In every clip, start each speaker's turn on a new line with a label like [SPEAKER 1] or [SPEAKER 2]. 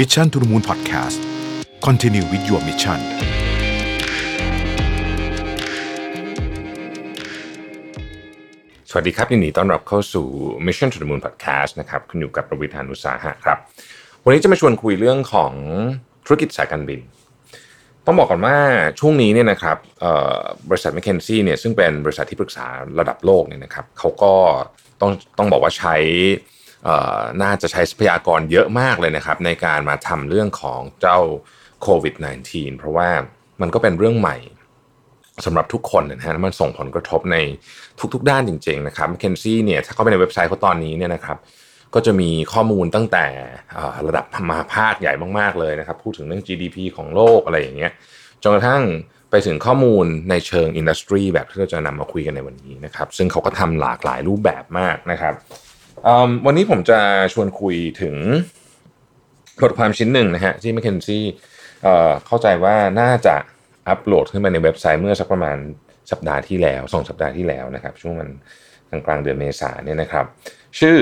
[SPEAKER 1] Mission to the Moon Podcast Continue with your mission
[SPEAKER 2] สวัสดีครับยินดีต้อนรับเข้าสู่ Mission to the Moon Podcast นะครับคุณอยู่กับประวิธานุสาหะครับ วันนี้จะมาชวนคุยเรื่องของธุรกิจสายการบิน ต้องบอกก่อนว่าช่วงนี้เนี่ยนะครับบริษัท m c k เคนซี่เนี่ยซึ่งเป็นบริษัทที่ปรึกษาระดับโลกเนี่ยนะครับเขาก็ต้องต้องบอกว่าใช้ น่าจะใช้ทรัพยากรเยอะมากเลยนะครับในการมาทำเรื่องของเจ้าโควิด -19 เพราะว่ามันก็เป็นเรื่องใหม่สำหรับทุกคนนะฮะมันส่งผลกระทบในทุกๆด้านจริงๆนะครับเคนซี่เนี่ยถ้าเข้าไปในเว็บไซต์เขาตอนนี้เนี่ยนะครับก็จะมีข้อมูลตั้งแต่ระดับมหาภาคใหญ่มากๆเลยนะครับ พูดถึงเรื่อง GDP ของโลกอะไรอย่างเงี้ยจนกระทั่งไปถึงข้อมูลในเชิงอินดัสทรีแบบที่เราจะนำมาคุยกันในวันนี้นะครับ ซึ่งเขาก็ทำหลากหลายรูปแบบมากนะครับ วันนี้ผมจะชวนคุยถึงบทความชิ้นหนึ่งนะฮะที่ m c k เคนซี่เข้าใจว่าน่าจะอัปโหลดขึ้นไปในเว็บไซต์เมื่อสักประมาณสัปดาห์ที่แล้วสองสัปดาห์ที่แล้วนะครับ ช่วงมันกลางกลางเดือนเมษาเนี่ยนะครับ ชื่อ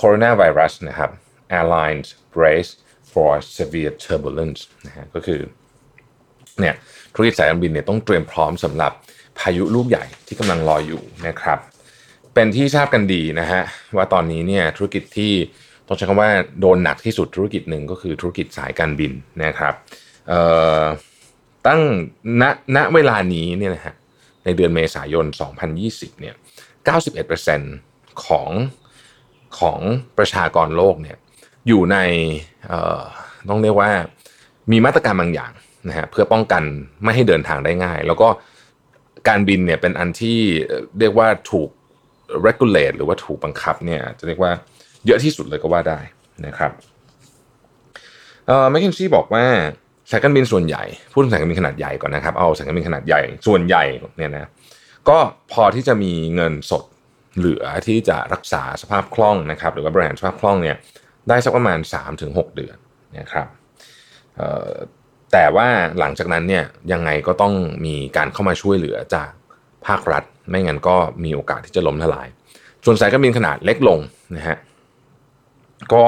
[SPEAKER 2] coronavirus นะครับ airlines brace for severe turbulence นะฮะก็คือเนี่ยธุรกิจสายการบินเนี่ยต้องเตรียมพร้อมสำหรับพายุลูกใหญ่ที่กำลังรอยอยู่นะครับ เป็นที่ทราบกันดีนะฮะว่าตอนนี้เนี่ยธุรกิจที่ต้องใช้คำว่าโดนหนักที่สุดธุรกิจหนึ่งก็คือธุรกิจสายการบินนะครับตั้งณณเวลานี้เนี่ยนะฮะในเดือนเมษายน 2020เนี่ย91%ของของประชากรโลกเนี่ยอยู่ในต้องเรียกว่ามีมาตรการบางอย่างนะฮะเพื่อป้องกันไม่ให้เดินทางได้ง่าย แล้วก็การบินเนี่ยเป็นอันที่เรียกว่าถูก regulate หรือว่าถูกบังคับเนี่ยจะเรียกว่าเยอะที่สุดเลยก็ว่าได้นะครับเอ่อแมคเคนซี่บอกว่าสายการบินส่วนใหญ่พูดถึงสายการบินขนาดใหญ่ก่อนนะครับเอาสายการบินขนาดใหญ่ส่วนใหญ่เนี่ยนะก็พอที่จะมีเงินสดเหลือที่จะรักษาสภาพคล่องนะครับหรือว่าบริหารสภาพคล่องเนี่ยได้สักประมาณ 3-6 เดือนนะครับแต่ว่าหลังจากนั้นเนี่ยยังไงก็ต้องมีการเข้ามาช่วยเหลือจากภาครัฐ ไม่งั้นก็มีโอกาสที่จะล้มละลาย ส่วนสายการบินขนาดเล็กลงนะฮะก็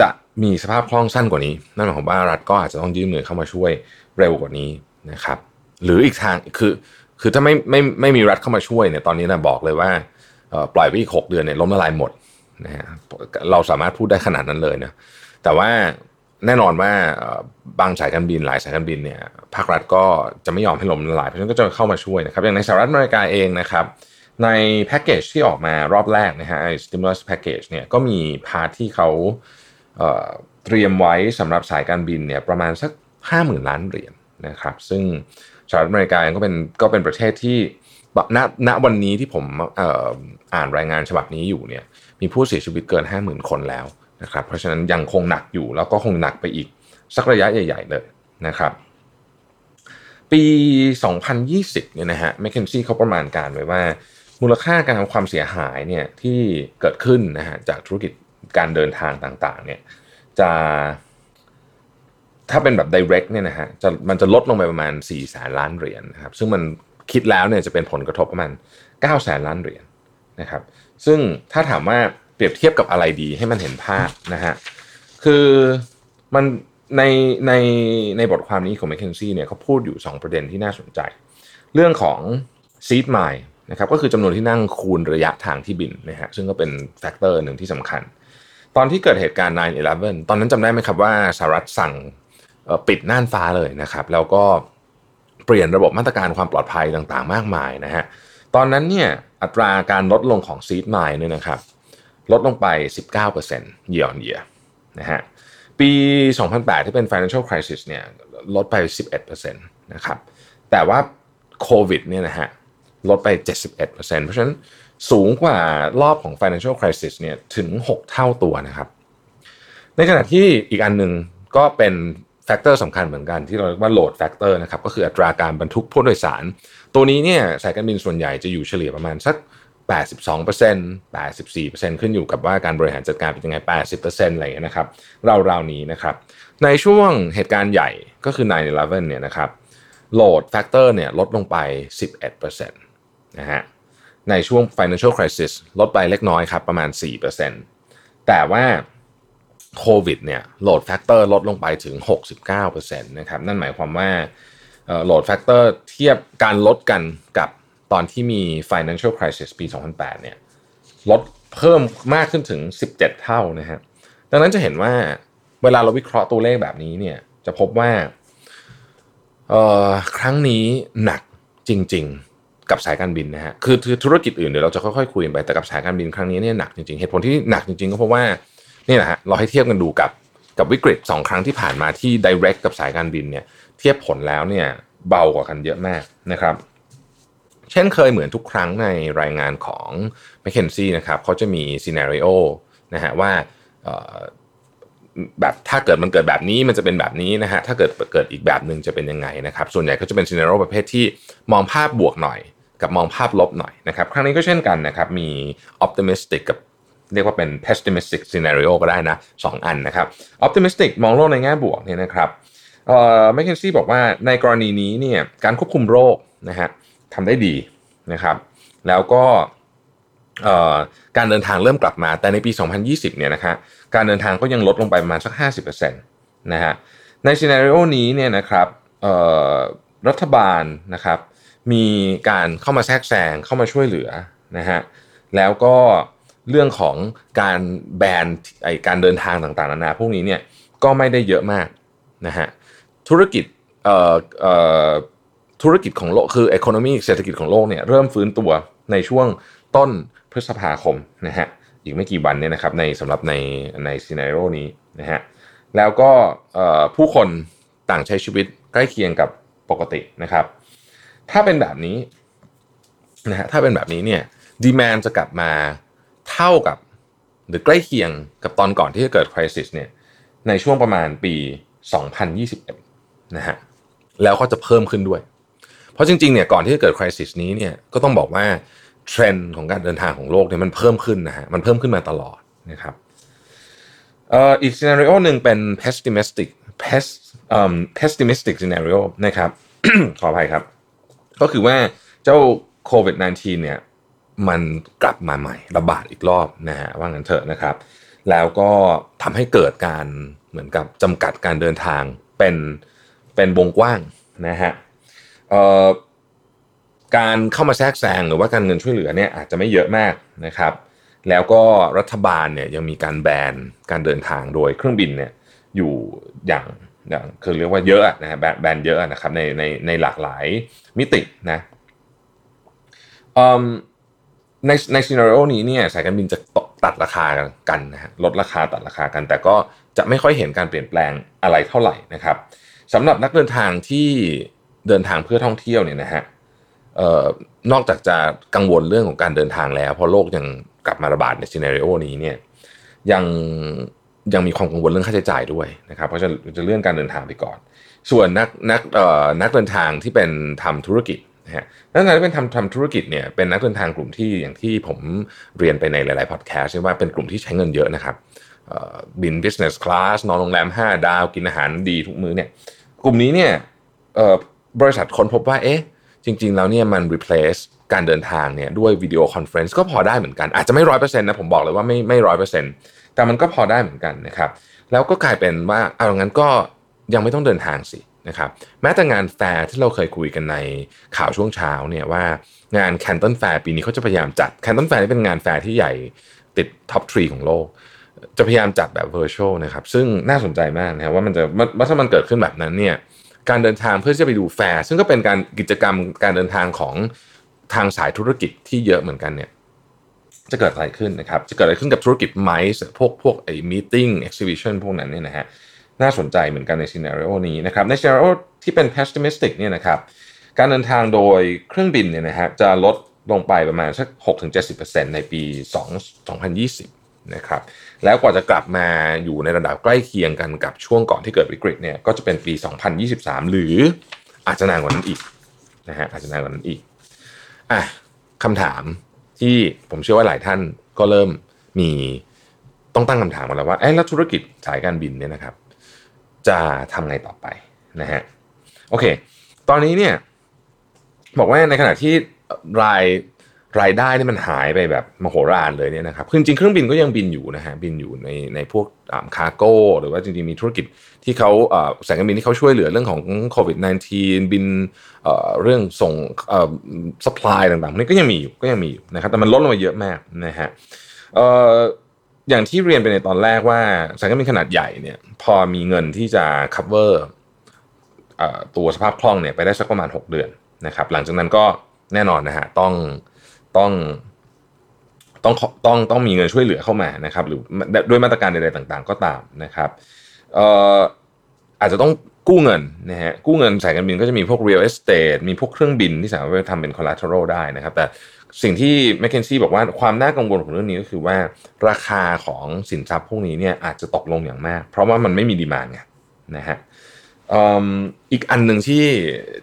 [SPEAKER 2] จะมีสภาพคล่องสั้นกว่านี้ นั่นหมายความว่ารัฐก็อาจจะต้องยื่นมือเข้ามาช่วยเร็วกว่านี้นะครับ หรืออีกทางคือคือถ้าไม่ไม่ไม่มีรัฐเข้ามาช่วยเนี่ยตอนนี้นะบอกเลยว่าปล่อยไปอีกหกเดือนเนี่ยล้มละลายหมดนะฮะเราสามารถพูดได้ขนาดนั้นเลยนะแต่ว่า แน่นอนว่าบางสายการบินหลายสายการบินเนี่ยภาครัฐก็จะไม่ยอมให้ล้มละลายเพราะฉะนั้นก็จะเข้ามาช่วยนะครับ อย่างในสหรัฐอเมริกาเองนะครับในแพ็กเกจที่ออกมารอบแรกนะฮะไอ้ stimulus package เนี่ยก็มี part ที่เขาเตรียมไว้สำหรับสายการบินเนี่ยประมาณสัก 50,000 ล้านเหรียญนะครับซึ่งสหรัฐอเมริกาเองก็เป็นก็เป็นประเทศที่ณณวันนี้ที่ผมอ่ออ่านรายงานฉบับนี้อยู่เนี่ยมีผู้เสียชีวิตเกิน 50,000 คนแล้ว นะครับเพราะฉะนั้นยังคงหนักอยู่แล้วก็คงหนักไปอีกสักระยะใหญ่ ๆ เลยนะครับ ปี 2020เนี่ยนะฮะ m c k เคนซี่เขาประมาณการไว้ว่า มูลค่าการความเสียหายเนี่ยที่เกิดขึ้นนะฮะจากธุรกิจการเดินทางต่างๆเนี่ยจะถ้าเป็นแบบ direct เนี่ยนะฮะจะมันจะลดลงไปประมาณ4แสนล้านเหรียญนะครับซึ่งมันคิดแล้วเนี่ยจะเป็นผลกระทบประมาณ9แสนล้านเหรียญนะครับ ซึ่งถ้าถามว่า เปรียบเทียบกับอะไรดีให้มันเห็นภาพนะฮะคือมันในในในบทความนี้ของ m c k เคนซี่เนี่ยเขาพูดอยู่ 2 ประเด็นที่น่าสนใจ เรื่องของ seat mile นะครับก็คือจำนวนที่นั่งคูณระยะทางที่บินนะฮะซึ่งก็เป็น factor หนึ่งที่สำคัญ ตอนที่เกิดเหตุการณ์ 9-11 ตอนนั้นจำได้ไหมครับว่าสหรัฐสั่งปิดน่านฟ้าเลยนะครับแล้วก็เปลี่ยนระบบมาตรการความปลอดภัยต่างๆ มากมายนะฮะตอนนั้นเนี่ยอัตราการลดลงของซีดไมล์เนี่ยนะครับ ลดลงไป 19% year on year นะฮะ ปี 2008 ที่เป็น financial crisis เนี่ยลดไป 11%นะครับ แต่ว่าโควิดเนี่ยนะฮะลดไป 71%เพราะฉะนั้นสูงกว่ารอบของ financial crisis เนี่ยถึง 6 เท่าตัวนะครับ ในขณะที่อีกอันหนึ่งก็เป็น factor สำคัญเหมือนกันที่เราเรียกว่า load factor นะครับก็คืออัตราการบรรทุกผู้โดยสาร ตัวนี้เนี่ยสายการบินส่วนใหญ่จะอยู่เฉลี่ยประมาณสัก 82% 84%ขึ้นอยู่กับว่าการบริหารจัดการเป็นยังไง 80%อะไรอย่างเงี้ยนะครับราวๆนี้นะครับ ในช่วงเหตุการณ์ใหญ่ก็คือ 9-11 เนี่ยนะครับ load factor เนี่ยลดลงไป 11%นะฮะในช่วง financial crisis ลดไปเล็กน้อยครับประมาณ 4%แต่ว่าโควิดเนี่ย load factor ลดลงไปถึง 69%นะครับนั่นหมายความว่า load factor เทียบการลดกันกับ ตอนที่มี financial crisis ปี 2008 เนี่ยลดเพิ่มมากขึ้นถึง 17 เท่านะฮะดังนั้นจะเห็นว่าเวลาเราวิเคราะห์ตัวเลขแบบนี้เนี่ยจะพบว่าครั้งนี้หนักจริง ๆ กับสายการบินนะฮะคือธุรกิจอื่นเดี๋ยวเราจะค่อยๆคุยไปแต่กับสายการบินครั้งนี้เนี่ยหนักจริงๆเหตุผลที่หนักจริงๆก็เพราะว่านี่แหละฮะเราให้เทียบกันดูกับกับวิกฤต 2 ครั้งที่ผ่านมาที่ direct กับสายการบินเนี่ยเทียบผลแล้วเนี่ยเบากว่ากันเยอะมากนะครับ เช่นเคยเหมือนทุกครั้งในรายงานของ m c k เคนซี่นะครับเขาจะมี scenario นะฮะว่าแบบถ้าเกิดมันเกิดแบบนี้มันจะเป็นแบบนี้นะฮะถ้าเกิดเกิดอีกแบบหนึ่งจะเป็นยังไงนะครับส่วนใหญ่ก็จะเป็น scenario ประเภทที่มองภาพบวกหน่อย กับมองภาพลบหน่อยนะครับครั้งนี้ก็เช่นกันนะครับมี optimistic กับเรียกว่าเป็น pessimistic scenario ก็ได้นะสองอันนะครับ optimistic มองโลกในแง่บวกเนี่ยนะครับเอ่อแมคเคนซี่บอกว่าในกรณีนี้เนี่ยการควบคุมโรคนะฮะ ทำได้ดีนะครับ แล้วก็การเดินทางเริ่มกลับมา แต่ในปี 2020 เนี่ยนะฮะการเดินทางก็ยังลดลงไปประมาณสัก 50%นะฮะในซีนารีโอนี้เนี่ยนะครับรัฐบาลนะครับมีการเข้ามาแทรกแซงเข้ามาช่วยเหลือนะฮะแล้วก็เรื่องของการแบนไอการเดินทางต่างๆนานาพวกนี้เนี่ยก็ไม่ได้เยอะมากนะฮะธุรกิจเอ่อเอ่อ ธุรกิจของโลกคือ economy เศรษฐกิจของโลกเนี่ยเริ่มฟื้นตัวในช่วงต้นพฤษภาคมนะฮะอีกไม่กี่วันเนี่ยนะครับในสำหรับในในซีนารโอนี้นะฮะแล้วก็ผู้คนต่างใช้ชีวิตใกล้เคียงกับปกตินะครับ ถ้าเป็นแบบนี้นะฮะถ้าเป็นแบบนี้เนี่ยดีแมนจะกลับมาเท่ากับหรือใกล้เคียงกับตอนก่อนที่จะเกิดคริสิสเนี่ยในช่วงประมาณปี 2021นะฮะแล้วก็จะเพิ่มขึ้นด้วย เพราะจริงๆเนี่ยก่อนที่จะเกิดคริสิสนี้เนี่ยก็ต้องบอกว่าเทรนด์ของการเดินทางของโลกเนี่ยมันเพิ่มขึ้นนะฮะมันเพิ่มขึ้นมาตลอดนะครับอีก scenario หนึ่งเป็น pessimistic pes um pessimistic scenario นะครับขออภัยครับ ก็คือว่าเจ้าโควิด -19 เนี่ยมันกลับมาใหม่ระบาดอีกรอบนะฮะว่างั้นเถอะนะครับ แล้วก็ทำให้เกิดการเหมือนกับจำกัดการเดินทางเป็นเป็นวงกว้างนะฮะ การเข้ามาแทรกแซงหรือว่าการเงินช่วยเหลือเนี่ยอาจจะไม่เยอะมากนะครับ แล้วก็รัฐบาลเนี่ยยังมีการแบนการเดินทางโดยเครื่องบินเนี่ยอยู่อย่างอย่างคือเรียกว่าเยอะนะฮะแบนเยอะนะครับในในในหลากหลายมิตินะในในซีนารีโอนี้เนี่ยสายการบินจะตัดราคากันนะฮะลดราคาตัดราคากัน แต่ก็จะไม่ค่อยเห็นการเปลี่ยนแปลงอะไรเท่าไหร่นะครับสำหรับนักเดินทางที่ เดินทางเพื่อท่องเที่ยวเนี่ยนะฮะออนอกจากจะกังวลเรื่องของการเดินทางแล้ว เพราะโลกยังกลับมาระบาดในซีนารีโอนี้เนี่ยยังยังมีความกังวลเรื่องค่าใช้จ่ายด้วยนะครับ เพราะจะจะเลื่อนการเดินทางไปก่อน ส่วนนักนักเอ่อนักเดินทางที่เป็นทำธุรกิจนะฮะนักเดินทางที่เป็นทำทำธุรกิจเนี่ยเป็นนักเดินทางกลุ่มที่อย่างที่ผมเรียนไปในหลายๆพอดแคสต์ว่าเป็นกลุ่มที่ใช้เงินเยอะนะครับบิน business class นอนโรงแรม 5 ดาวกินอาหารดีทุกมื้อเนี่ยกลุ่มนี้เนี่ย บริษัทค้นพบว่าเอ๊ะจริง ๆ แล้วเนี่ยมัน replace การเดินทางเนี่ยด้วย video conference ก็พอได้เหมือนกัน อาจจะไม่ร้อยเปอร์เซ็นต์นะผมบอกเลยว่าไม่ไม่ร้อยเปอร์เซ็นต์แต่มันก็พอได้เหมือนกันนะครับ แล้วก็กลายเป็นว่าเอางั้นก็ยังไม่ต้องเดินทางสินะครับแม้แต่งานแฟร์ที่เราเคยคุยกันในข่าวช่วงเช้าเนี่ยว่างาน Canton Fair ปีนี้เขาจะพยายามจัด Canton Fair นี่เป็นงานแฟร์ที่ใหญ่ติด top three ของโลก จะพยายามจัดแบบ virtual นะครับซึ่งน่าสนใจมากนะครับว่ามันจะว่าถ้ามันเกิดขึ้นแบบนั้นเนี่ย การเดินทางเพื่อจะไปดูแฟร์ซึ่งก็เป็นการกิจกรรมการเดินทางของทางสายธุรกิจที่เยอะเหมือนกันเนี่ยจะเกิดอะไรขึ้นนะครับ จะเกิดอะไรขึ้นกับธุรกิจ MICE พวกพวกไอ้ meeting exhibition พวกนั้นเนี่ยนะฮะน่าสนใจเหมือนกันใน scenario นี้นะครับใน scenarioที่เป็น pessimistic เนี่ยนะครับการเดินทางโดยเครื่องบินเนี่ยนะฮะจะลดลงไปประมาณสัก 6-70%ในปี 2 2020 นะครับแล้วกว่าจะกลับมาอยู่ในระดับใกล้เคียงกันกับช่วงก่อนที่เกิดวิกฤตเนี่ยก็จะเป็นปี 2023 หรืออาจจะนานกว่านั้นอีกนะฮะอาจจะนานกว่านั้นอีกอะคำถามที่ผมเชื่อว่าหลายท่านก็เริ่มมีต้องตั้งคำถามมาแล้วว่าเอ๊ะแล้วธุรกิจสายการบินเนี่ยนะครับ จะทำไงต่อไปนะฮะโอเค ตอนนี้เนี่ยบอกว่าในขณะที่ราย รายได้นี่มันหายไปแบบมโหฬารเลยเนี่ยนะครับคือจริงๆเครื่องบินก็ยังบินอยู่นะฮะบินอยู่ในในพวกคาร์โก้หรือว่าจริงๆมีธุรกิจที่เขาสายการบินที่เขาช่วยเหลือเรื่องของโควิด -19 บินเรื่องส่งสป라이ต่างๆนี่ก็ยังมีอยู่ก็ยังมีอยู่นะครับแต่มันลดลงมาเยอะมากนะฮะอย่างที่เรียนไปในตอนแรกว่าสายการบินขนาดใหญ่เนี่ยพอมีเงินที่จะ cover ตัวสภาพคล่องเนี่ยไปได้สักประมาณ 6 เดือนนะครับหลังจากนั้นก็แน่นอนนะฮะต้อง ต้องต้องต้องต้องมีเงินช่วยเหลือเข้ามานะครับ หรือด้วยมาตรการใดๆต่างๆ ก็ตามนะครับเอ่ออาจจะต้องกู้เงินนะฮะกู้เงินสายการบินก็จะมีพวก real estate มีพวกเครื่องบินที่สามารถทำเป็น collateral ได้นะครับ แต่สิ่งที่ m c k เคนซี่บอกว่าความน่ากังวลของเรื่องนี้ก็คือว่าราคาของสินทรัพย์พวกนี้เนี่ยอาจจะตกลงอย่างมาก เพราะว่ามันไม่มีดีมานไงนะฮะ อีกอันหนึ่งที่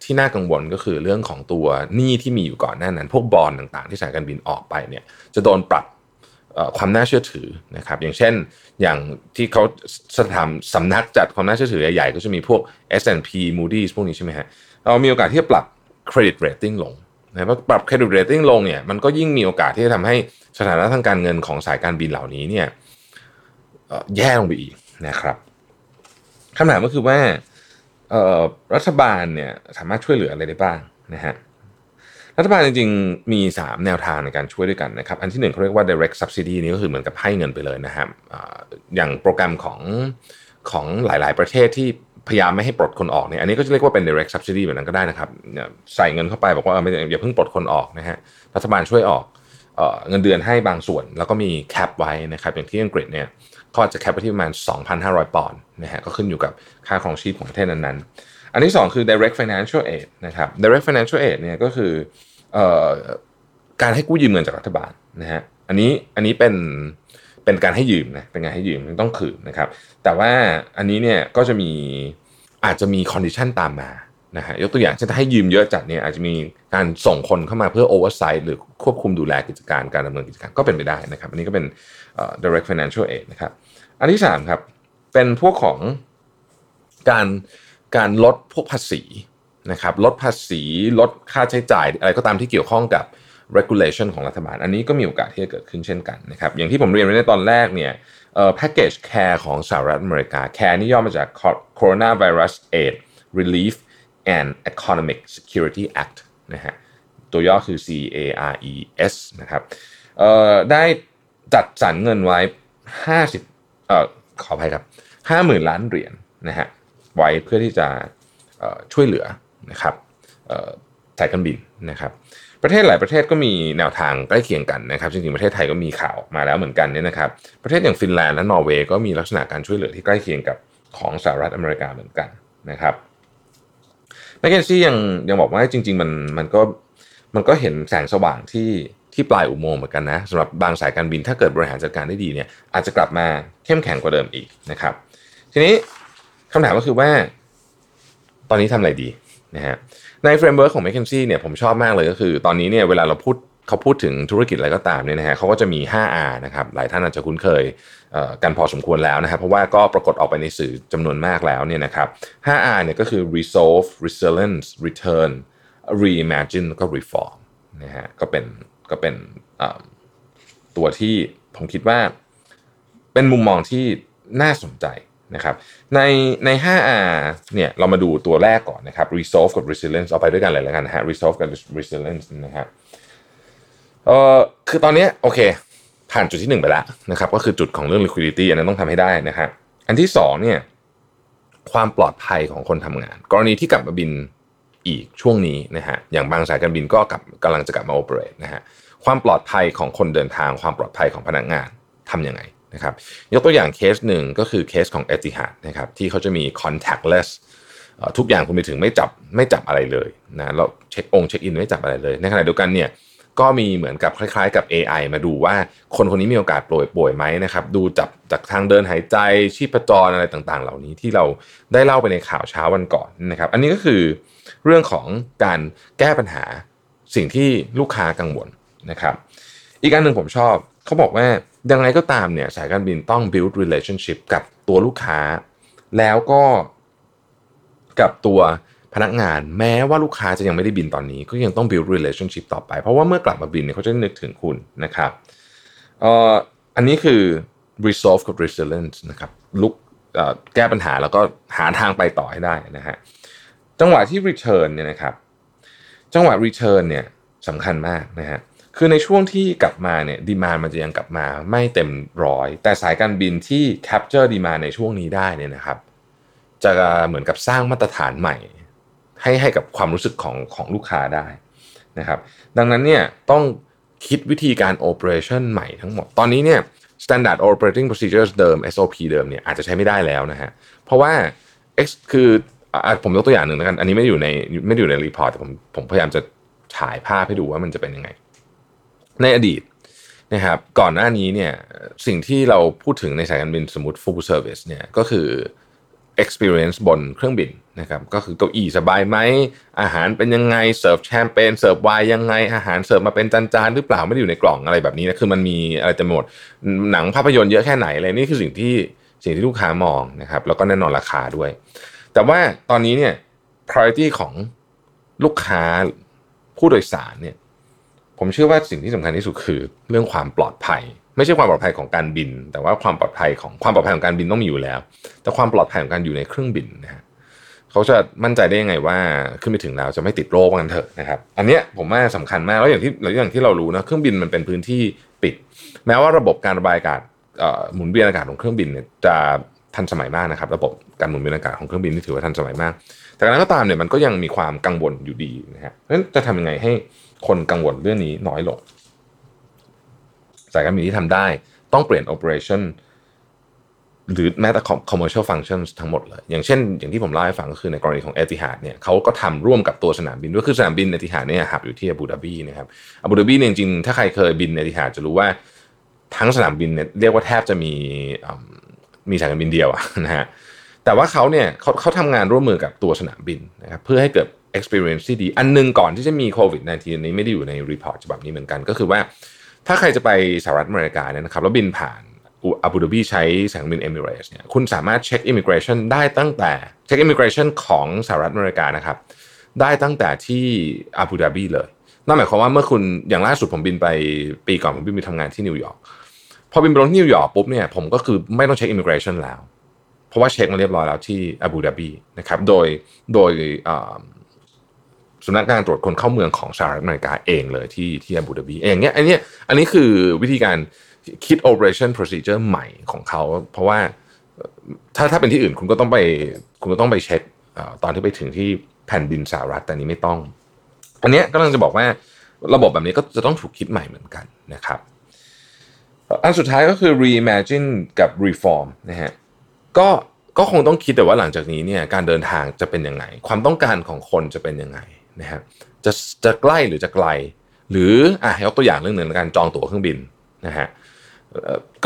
[SPEAKER 2] ที่น่ากังวลก็คือเรื่องของตัวหนี้ที่มีอยู่ก่อนหน้านั้น พวกบอลต่างๆ ที่สายการบินออกไปเนี่ยจะโดนปรับความน่าเชื่อถือนะครับ อย่างเช่นอย่างที่เขาสถานสำนักจัดความน่าเชื่อถือใหญ่ๆ ก็จะมีพวก S&P Moody's พวกนี้ใช่ไหมฮะเรามีโอกาสที่จะปรับ credit rating ลงนะพอปรับ credit rating ลงเนี่ยมันก็ยิ่งมีโอกาสที่จะทำให้สถานะทางการเงินของสายการบินเหล่านี้เนี่ยแย่ลงไปอีกนะครับคำถามก็คือว่า รัฐบาลเนี่ยสามารถช่วยเหลืออะไรได้บ้างนะฮะรัฐบาลจริงๆ มี 3 แนวทางในการช่วยด้วยกันนะครับ อันที่หนึ่งเขาเรียกว่า direct subsidy นี่ก็คือเหมือนกับให้เงินไปเลยนะครับอย่างโปรแกรมของของหลายๆ ประเทศที่พยายามไม่ให้ปลดคนออกเนี่ยอันนี้ก็จะเรียกว่าเป็น direct subsidy แบบนั้นก็ได้นะครับ ใส่เงินเข้าไปบอกว่าไม่อย่าเพิ่งปลดคนออกนะฮะรัฐบาลช่วยออกเงินเดือนให้บางส่วน แล้วก็มีแคปไว้นะครับอย่างที่อังกฤษเนี่ย เขาอาจจะแคปไปที่ประมาณ 2,500 ปอนด์นะฮะก็ขึ้นอยู่กับค่าครองชีพของประเทศนั้นๆ อันที่ 2 คือ direct financial aid นะครับ direct financial aid เนี่ยก็คืออการให้กู้ยืมเงินจากรัฐบาลนะฮะอันนี้อันนี้เป็นเป็นการให้ยืมนะเป็นการให้ยืมต้องคืนนะครับ แต่ว่าอันนี้เนี่ยก็จะมีอาจจะมี condition ตามมา นะฮะยกตัวอย่างเช่นถ้าให้ยืมเยอะจัดเนี่ยอาจจะมีการส่งคนเข้ามาเพื่อ oversight หรือควบคุมดูแลกิจการการดำเนินกิจการก็เป็นไปได้นะครับ อันนี้ก็เป็น direct financial aid นะครับอันที่3ครับเป็นพวกของการการลดพวกภาษีนะครับลดภาษีลดค่าใช้จ่ายอะไรก็ตามที่เกี่ยวข้องกับ regulation ของรัฐบาล อันนี้ก็มีโอกาสที่จะเกิดขึ้นเช่นกันนะครับอย่างที่ผมเรียนไว้ในตอนแรกเนี่ยเอ่อ package care ของสหรัฐอเมริกา care นี่ย่อมาจาก coronavirus aid relief and economic security act นะฮะตัวย่อคือ CARES นะครับได้จัดสรรเงินไว้ 50เอ่อขออภัยครับ 50,000 ล้านเหรียญนะฮะไว้เพื่อที่จะช่วยเหลือนะครับสายการบินนะครับประเทศหลายประเทศก็มีแนวทางใกล้เคียงกันนะครับจริงๆประเทศไทยก็มีข่าวมาแล้วเหมือนกันเนี่ยนะครับประเทศอย่างฟินแลนด์และนอร์เวย์ก็มีลักษณะการช่วยเหลือที่ใกล้เคียงกับของสหรัฐอเมริกาเหมือนกันนะครับ แมคเคนซี่ยังยังบอกว่าจริง ๆ มันมันก็มันก็เห็นแสงสว่างที่ที่ปลายอุโมงค์เหมือนกันนะสำหรับบางสายการบินถ้าเกิดบริหารจัดการได้ดีเนี่ยอาจจะกลับมาเข้มแข็งกว่าเดิมอีกนะครับ ทีนี้คำถามก็คือว่า ตอนนี้ทำอะไรดีนะฮะใน framework ของ m c k เคนซี่เนี่ยผมชอบมากเลยก็คือ ตอนนี้เนี่ยเวลาเราพูด เขาพูดถึงธุรกิจอะไรก็ตามเนี่ยนะฮะเขาก็จะมี 5R นะครับหลายท่านอาจจะคุ้นเคยกันพอสมควรแล้วนะครับเพราะว่าก็ปรากฏออกไปในสื่อจำนวนมากแล้วเนี่ยนะครับ 5R เนี่ยก็คือ resolve resilience return reimagine แล้วก็ reform นะฮะก็เป็นก็เป็นตัวที่ผมคิดว่าเป็นมุมมองที่น่าสนใจนะครับในใน 5R เนี่ยเรามาดูตัวแรกก่อนนะครับ resolve กับ resilience เอาไปด้วยกันเลยแล้วกันนะฮะ resolve กับ resilience นะครับ เอ่อคือตอนนี้โอเค ผ่านจุดที่1ไปแล้วนะครับ ก็คือจุดของเรื่อง liquidity อันนั้นต้องทำให้ได้นะครับอันที่2เนี่ย ความปลอดภัยของคนทำงาน กรณีที่กลับมาบินอีกช่วงนี้นะฮะอย่างบางสายการบินก็กลับกำลังจะกลับมาโอเปเรตนะฮะความปลอดภัยของคนเดินทาง ความปลอดภัยของพนักงานทำยังไงนะครับ ยกตัวอย่างเคสหนึ่งก็คือเคสของเอติฮัดนะครับที่เขาจะมี contactless ทุกอย่างคุณไปถึงไม่จับไม่จับอะไรเลยนะแล้วเช็คองเช็คอินไม่จับอะไรเลย ในขณะเดียวกันเนี่ย ก็มีเหมือนกับคล้ายๆ กับ AI มาดูว่าคนคนนี้มีโอกาสป่วยป่วยไหมนะครับ ดูจับจากทางเดินหายใจชีพจรอะไรต่างๆ เหล่านี้ที่เราได้เล่าไปในข่าวเช้าวันก่อนนะครับ อันนี้ก็คือเรื่องของการแก้ปัญหาสิ่งที่ลูกค้ากังวลนะครับ อีกอันหนึ่งผมชอบเขาบอกว่ายังไงก็ตามเนี่ยสายการบินต้อง build relationship กับตัวลูกค้า แล้วก็กับตัว พนักงานแม้ว่าลูกค้าจะยังไม่ได้บินตอนนี้ ก็ยังต้อง build relationship ต่อไป เพราะว่าเมื่อกลับมาบินเนี่ยเขาจะนึกถึงคุณนะครับอันนี้คือ resolve กับ resilience นะครับลุกแก้ปัญหาแล้วก็หาทางไปต่อให้ได้นะฮะจังหวะที่ return เนี่ยนะครับจังหวะ return เนี่ยสำคัญมากนะฮะคือในช่วงที่กลับมาเนี่ยดีมามันจะยังกลับมาไม่เต็มร้อย แต่สายการบินที่ capture ดีมาในช่วงนี้ได้เนี่ยนะครับ จะเหมือนกับสร้างมาตรฐานใหม่ ให้ให้กับความรู้สึกของของลูกค้าได้นะครับ ดังนั้นเนี่ยต้องคิดวิธีการ operation ใหม่ทั้งหมด ตอนนี้เนี่ย standard operating procedures เดิม SOP เดิมเนี่ยอาจจะใช้ไม่ได้แล้วนะฮะ เพราะว่า X คืออผมยกตัวอย่างหนึ่งแล้วกัน อันนี้ไม่อยู่ในไม่อยู่ใน report แต่ผมผมพยายามจะฉายภาพให้ดูว่ามันจะเป็นยังไง ในอดีตนะครับก่อนหน้านี้เนี่ยสิ่งที่เราพูดถึงในสายการบินสมมติ full service เนี่ยก็คือ experience บนเครื่องบินนะครับก็คือเก้าอี้สบายไหมอาหารเป็นยังไงเสิร์ฟแชมเปญเสิร์ฟไวน์ยังไงอาหารเสิร์ฟมาเป็นจานๆหรือเปล่าไม่ได้อยู่ในกล่องอะไรแบบนี้นะคือมันมีอะไรเต็มไปหมดหนังภาพยนตร์เยอะแค่ไหนอะไรนี่คือสิ่งที่สิ่งที่ลูกค้ามองนะครับแล้วก็แน่นอนราคาด้วย แต่ว่าตอนนี้เนี่ย priority ของลูกค้าผู้โดยสารเนี่ย ผมเชื่อว่าสิ่งที่สำคัญที่สุดคือ เรื่องความปลอดภัย ไม่ใช่ความปลอดภัยของการบิน แต่ว่าความปลอดภัยของความปลอดภัยของการบินต้องมีอยู่แล้ว แต่ความปลอดภัยของการอยู่ในเครื่องบินนะฮะเขาจะมั่นใจได้ยังไงว่าขึ้นไปถึงแล้วจะไม่ติดโรคกันเถอะนะครับ อันเนี้ยผมว่าสำคัญมากแล้วอย่างที่แล้วอย่างที่เรารู้นะเครื่องบินมันเป็นพื้นที่ปิด แม้ว่าระบบการระบายอากาศหมุนเวียนอากาศของเครื่องบินเนี่ยจะทันสมัยมากนะครับ ระบบการหมุนเวียนอากาศของเครื่องบินนี่ถือว่าทันสมัยมาก แต่การนั้นก็ตามเนี่ยมันก็ยังมีความกังวลอยู่ดีนะฮะเพราะฉะนั้นจะทำยังไงให้ คนกังวลเรื่องนี้น้อยลงสายการบินที่ทำได้ต้องเปลี่ยน operation หรือแม้แต่ commercial functions ทั้งหมดเลย อย่างเช่น อย่างที่ผมเล่าให้ฟังก็คือในกรณีของเอติฮาดเนี่ยเขาก็ทำร่วมกับตัวสนามบินด้วยคือสนามบินเอติฮาดเนี่ย hub อยู่ที่อาบูดาบีนะครับอาบูดาบีเนี่ยจริงๆ ถ้าใครเคยบินเอติฮาดจะรู้ว่าทั้งสนามบินเนี่ยเรียกว่าแทบจะมีมีสายการบินเดียวนะฮะแต่ว่าเขาเนี่ยเขาเขาทำงานร่วมมือกับตัวสนามบินนะครับเพื่อให้เกิด experience ที่ดี อันนึงก่อนที่จะมีโควิด -19 นี้ไม่ได้อยู่ใน report ฉบับนี้เหมือนกัน ก็คือว่าถ้าใครจะไปสหรัฐอเมริกาเนี่ยนะครับแล้วบินผ่านอาบูดาบีใช้สายการบินเอมิเรสเนี่ยคุณสามารถเช็ค immigration ได้ตั้งแต่เช็ค immigration ของสหรัฐอเมริกานะครับได้ตั้งแต่ที่อาบูดาบีเลยนั่นหมายความว่าเมื่อคุณอย่างล่าสุดผมบินไปปีก่อนผมบินไปทำงานที่นิวยอร์กพอบินไปลงที่นิวยอร์กปุ๊บเนี่ยผมก็คือไม่ต้องเช็ค immigration แล้ว เพราะว่าเช็คมาเรียบร้อยแล้วที่อาบูดาบีนะครับโดยโดย สำนักงานตรวจคนเข้าเมืองของสหรัฐอเมริกาเองเลยที่ที่อาบูดาบีเองเนี้ยอันนี้อันนี้คือวิธีการคิด operation procedure ใหม่ของเขา เพราะว่าถ้าถ้าเป็นที่อื่นคุณก็ต้องไปคุณก็ต้องไปเช็คตอนที่ไปถึงที่แผ่นดินสหรัฐแต่นี้ไม่ต้อง อันนี้ก็กำลังจะบอกว่าระบบแบบนี้ก็จะต้องถูกคิดใหม่เหมือนกันนะครับ อันสุดท้ายก็คือ reimagine กับ reform นะฮะก็ก็คงต้องคิดแต่ว่าหลังจากนี้เนี่ยการเดินทางจะเป็นยังไง ความต้องการของคนจะเป็นยังไง นะฮะจะจะใกล้หรือจะไกล หรืออะยกตัวอย่างเรื่องหนึ่งในการจองตั๋วเครื่องบินนะฮะ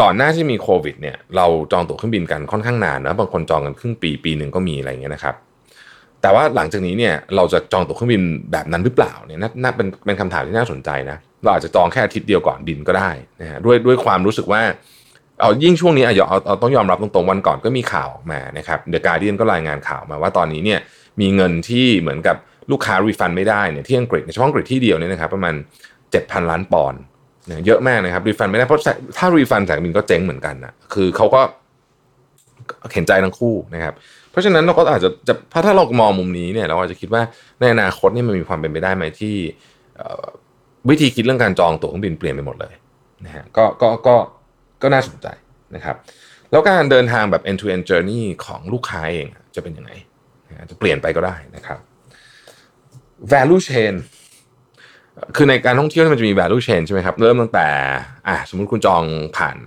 [SPEAKER 2] ก่อนหน้าที่มีโควิดเนี่ยเราจองตั๋วเครื่องบินกันค่อนข้างนานนะบางคนจองกันครึ่งปีปีหนึ่งก็มีอะไรเงี้ยนะครับแต่ว่าหลังจากนี้เนี่ยเราจะจองตั๋วเครื่องบินแบบนั้นหรือเปล่าเนี่ยน่าเป็นเป็นคำถามที่น่าสนใจนะเราอาจจะจองแค่อาทิตย์เดียวก่อนบินก็ได้นะฮะด้วยด้วยความรู้สึกว่าเอายิ่งช่วงนี้เอาเอาเอาต้องยอมรับตรงๆวันก่อนก็มีข่าวออกมานะครับเดอะการ์เดียนก็รายงานข่าวมาว่าตอนนี้เนี่ยมีเงินที่เหมือนกับ ลูกค้ารีฟันไม่ได้เนี่ยที่อังกฤษในเฉพาะอังกฤษที่เดียวเนี่ยนะครับประมาณ 7,000 ล้านปอนด์เยอะมากนะครับรีฟันไม่ได้เพราะถ้ารีฟันสายบินก็เจ๊งเหมือนกันนะคือเขาก็เห็นใจทั้งคู่นะครับ เพราะฉะนั้นเราก็อาจจะจะถ้าเรามองมุมนี้เนี่ยเราอาจจะคิดว่าในอนาคตนี่มันมีความเป็นไปได้ไหมที่วิธีคิดเรื่องการจองตั๋วเครื่องบินเปลี่ยนไปหมดเลยนะฮะก็ก็ก็ก็น่าสนใจนะครับแล้วการเดินทางแบบ end to end journey ของลูกค้าเองจะเป็นยังไงจะเปลี่ยนไปก็ได้นะครับ value chain คือในการท่องเที่ยวมันจะมี value chain ใช่ไหมครับ เริ่มตั้งแต่อะสมมุติคุณจองผ่าน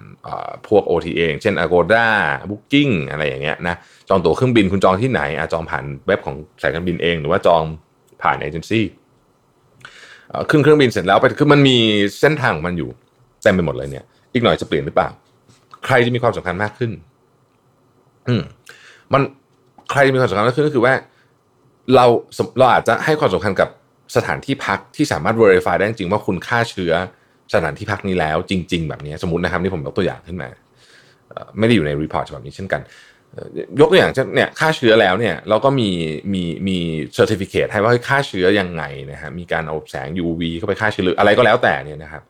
[SPEAKER 2] พวก OTA เช่น Agoda Booking อะไรอย่างเงี้ยนะจองตั๋วเครื่องบินคุณจองที่ไหนอะจองผ่านเว็บของสายการบินเอง หรือว่าจองผ่านเอเจนซี่ขึ้นเครื่องบินเสร็จแล้วไปคือมันมีเส้นทางของมันอยู่เต็มไปหมดเลยเนี่ย อีกหน่อยจะเปลี่ยนหรือเปล่า ใครจะมีความสำคัญมากขึ้น อืมมันใครจะมีความสำคัญมากขึ้นก็คือว่า เราเราอาจจะให้ความสำคัญกับสถานที่พักที่สามารถ verify ได้จริงว่าคุณฆ่าเชื้อสถานที่พักนี้แล้ว จริง ๆ แบบนี้สมมตินะครับนี่ผมยกตัวอย่างขึ้นมาไม่ได้อยู่ใน report ฉบับนี้เช่นกัน ยกตัวอย่างเช่นเนี่ยฆ่าเชื้อแล้วเนี่ยเราก็มีมีมี certificate ให้ว่าฆ่าเชื้อยังไงนะฮะมีการเอาแสง UV เข้าไปฆ่าเชื้อหรืออะไรก็แล้วแต่เนี่ยนะครับ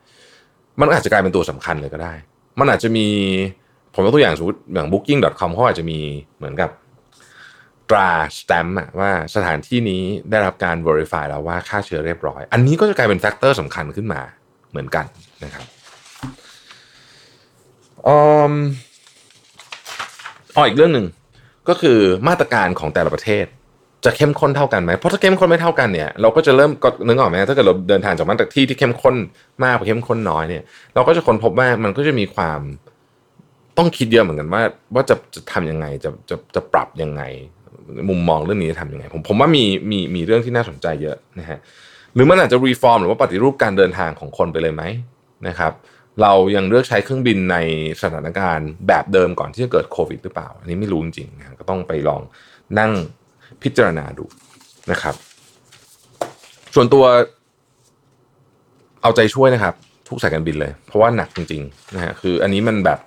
[SPEAKER 2] มันอาจจะกลายเป็นตัวสำคัญเลยก็ได้ มันอาจจะมีผมยกตัวอย่างสมมติอย่าง booking.com เขาอาจจะมีเหมือนกับ ตราสแตมป์ว่าสถานที่นี้ได้รับการ verify แล้วว่าฆ่าเชื้อเรียบร้อย อันนี้ก็จะกลายเป็น factor สำคัญขึ้นมาเหมือนกันนะครับอ๋ออีกเรื่องหนึ่งก็คือมาตรการของแต่ละประเทศ จะเข้มข้นเท่ากันไหมเพราะถ้าเข้มข้นไม่เท่ากันเนี่ยเราก็จะเริ่มก็นึกออกไหมถ้าเกิดเราเดินทางจากมาตรที่ที่เข้มข้นมากไปเข้มข้นน้อยเนี่ย เราก็จะค้นพบว่ามันก็จะมีความต้องคิดเยอะเหมือนกันว่าว่าจะจะทำยังไงจะจะจะปรับยังไง มุมมองเรื่องนี้จะทำยังไงผมผมว่ามีมีมีเรื่องที่น่าสนใจเยอะนะฮะหรือมันอาจจะรีฟอร์มหรือว่าปฏิรูปการเดินทางของคนไปเลยไหมนะครับ เรายังเลือกใช้เครื่องบินในสถานการณ์แบบเดิมก่อนที่จะเกิดโควิดหรือเปล่า อันนี้ไม่รู้จริงๆนะก็ต้องไปลองนั่งพิจารณาดูนะครับ ส่วนตัวเอาใจช่วยนะครับ ทุกสายการบินเลย เพราะว่าหนักจริงๆนะฮะคืออันนี้มันแบบ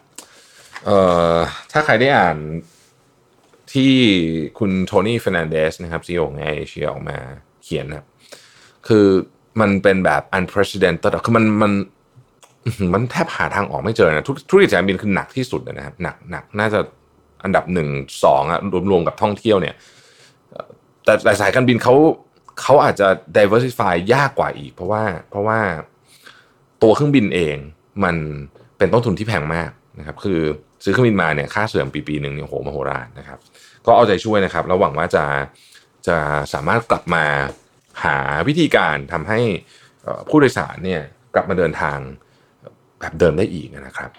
[SPEAKER 2] เอ่อถ้าใครได้อ่าน ที่คุณโทนี่เฟรนันเดสนะครับซีอีโอของเอเชียออกมาเขียนนะครับคือมันเป็นแบบ unprecedented คือมันมันมันแทบหาทางออกไม่เจอนะทุกธุรกิจสายการบินคือหนักที่สุดนะครับหนักหนักน่าจะอันดับหนึ่งสองอะรวมๆกับท่องเที่ยวเนี่ย แต่หลายสายการบินเขาเขาอาจจะ diversify ยากกว่าอีก เพราะว่าเพราะว่าตัวเครื่องบินเองมันเป็นต้นทุนที่แพงมากนะครับ คือซื้อเครื่องบินมาเนี่ยค่าเสื่อมปีปีหนึ่งเนี่ยโหมโหฬารนะครับ ก็เอาใจช่วยนะครับแล้วหวังว่าจะจะสามารถกลับมาหาวิธีการทำให้ผู้โดยสารเนี่ยกลับมาเดินทางแบบเดิมได้อีกนะครับ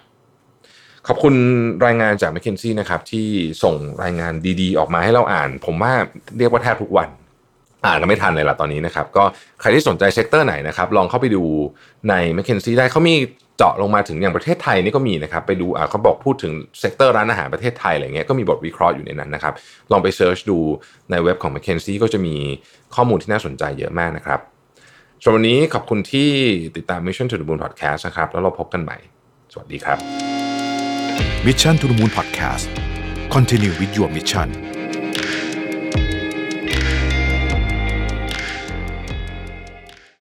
[SPEAKER 2] ขอบคุณรายงานจาก m c k เคนซี่นะครับที่ส่งรายงานดีๆ ออกมาให้เราอ่าน ผมว่าเรียกว่าแทบทุกวัน อ่านก็ไม่ทันเลยล่ะตอนนี้นะครับ ก็ใครที่สนใจ sector ไหนนะครับ ลองเข้าไปดูใน m c k เคนซี่ได้เขามี เจาะลงมาถึงอย่างประเทศไทยนี่ก็มีนะครับไปดูอ่าเขาบอกพูดถึง sector ร้านอาหารประเทศไทยอะไรเงี้ยก็มีบทวิเคราะห์อยู่ในนั้นนะครับลองไปเซิร์ชดูในเว็บของ m c k เคนซี่ก็จะมีข้อมูลที่น่าสนใจเยอะมากนะครับสำหรับวันนี้ขอบคุณที่ติดตาม Mission to the Moon Podcast นะครับแล้วเราพบกันใหม่ สวัสดีครับ
[SPEAKER 1] Mission to the Moon Podcast Continue with your mission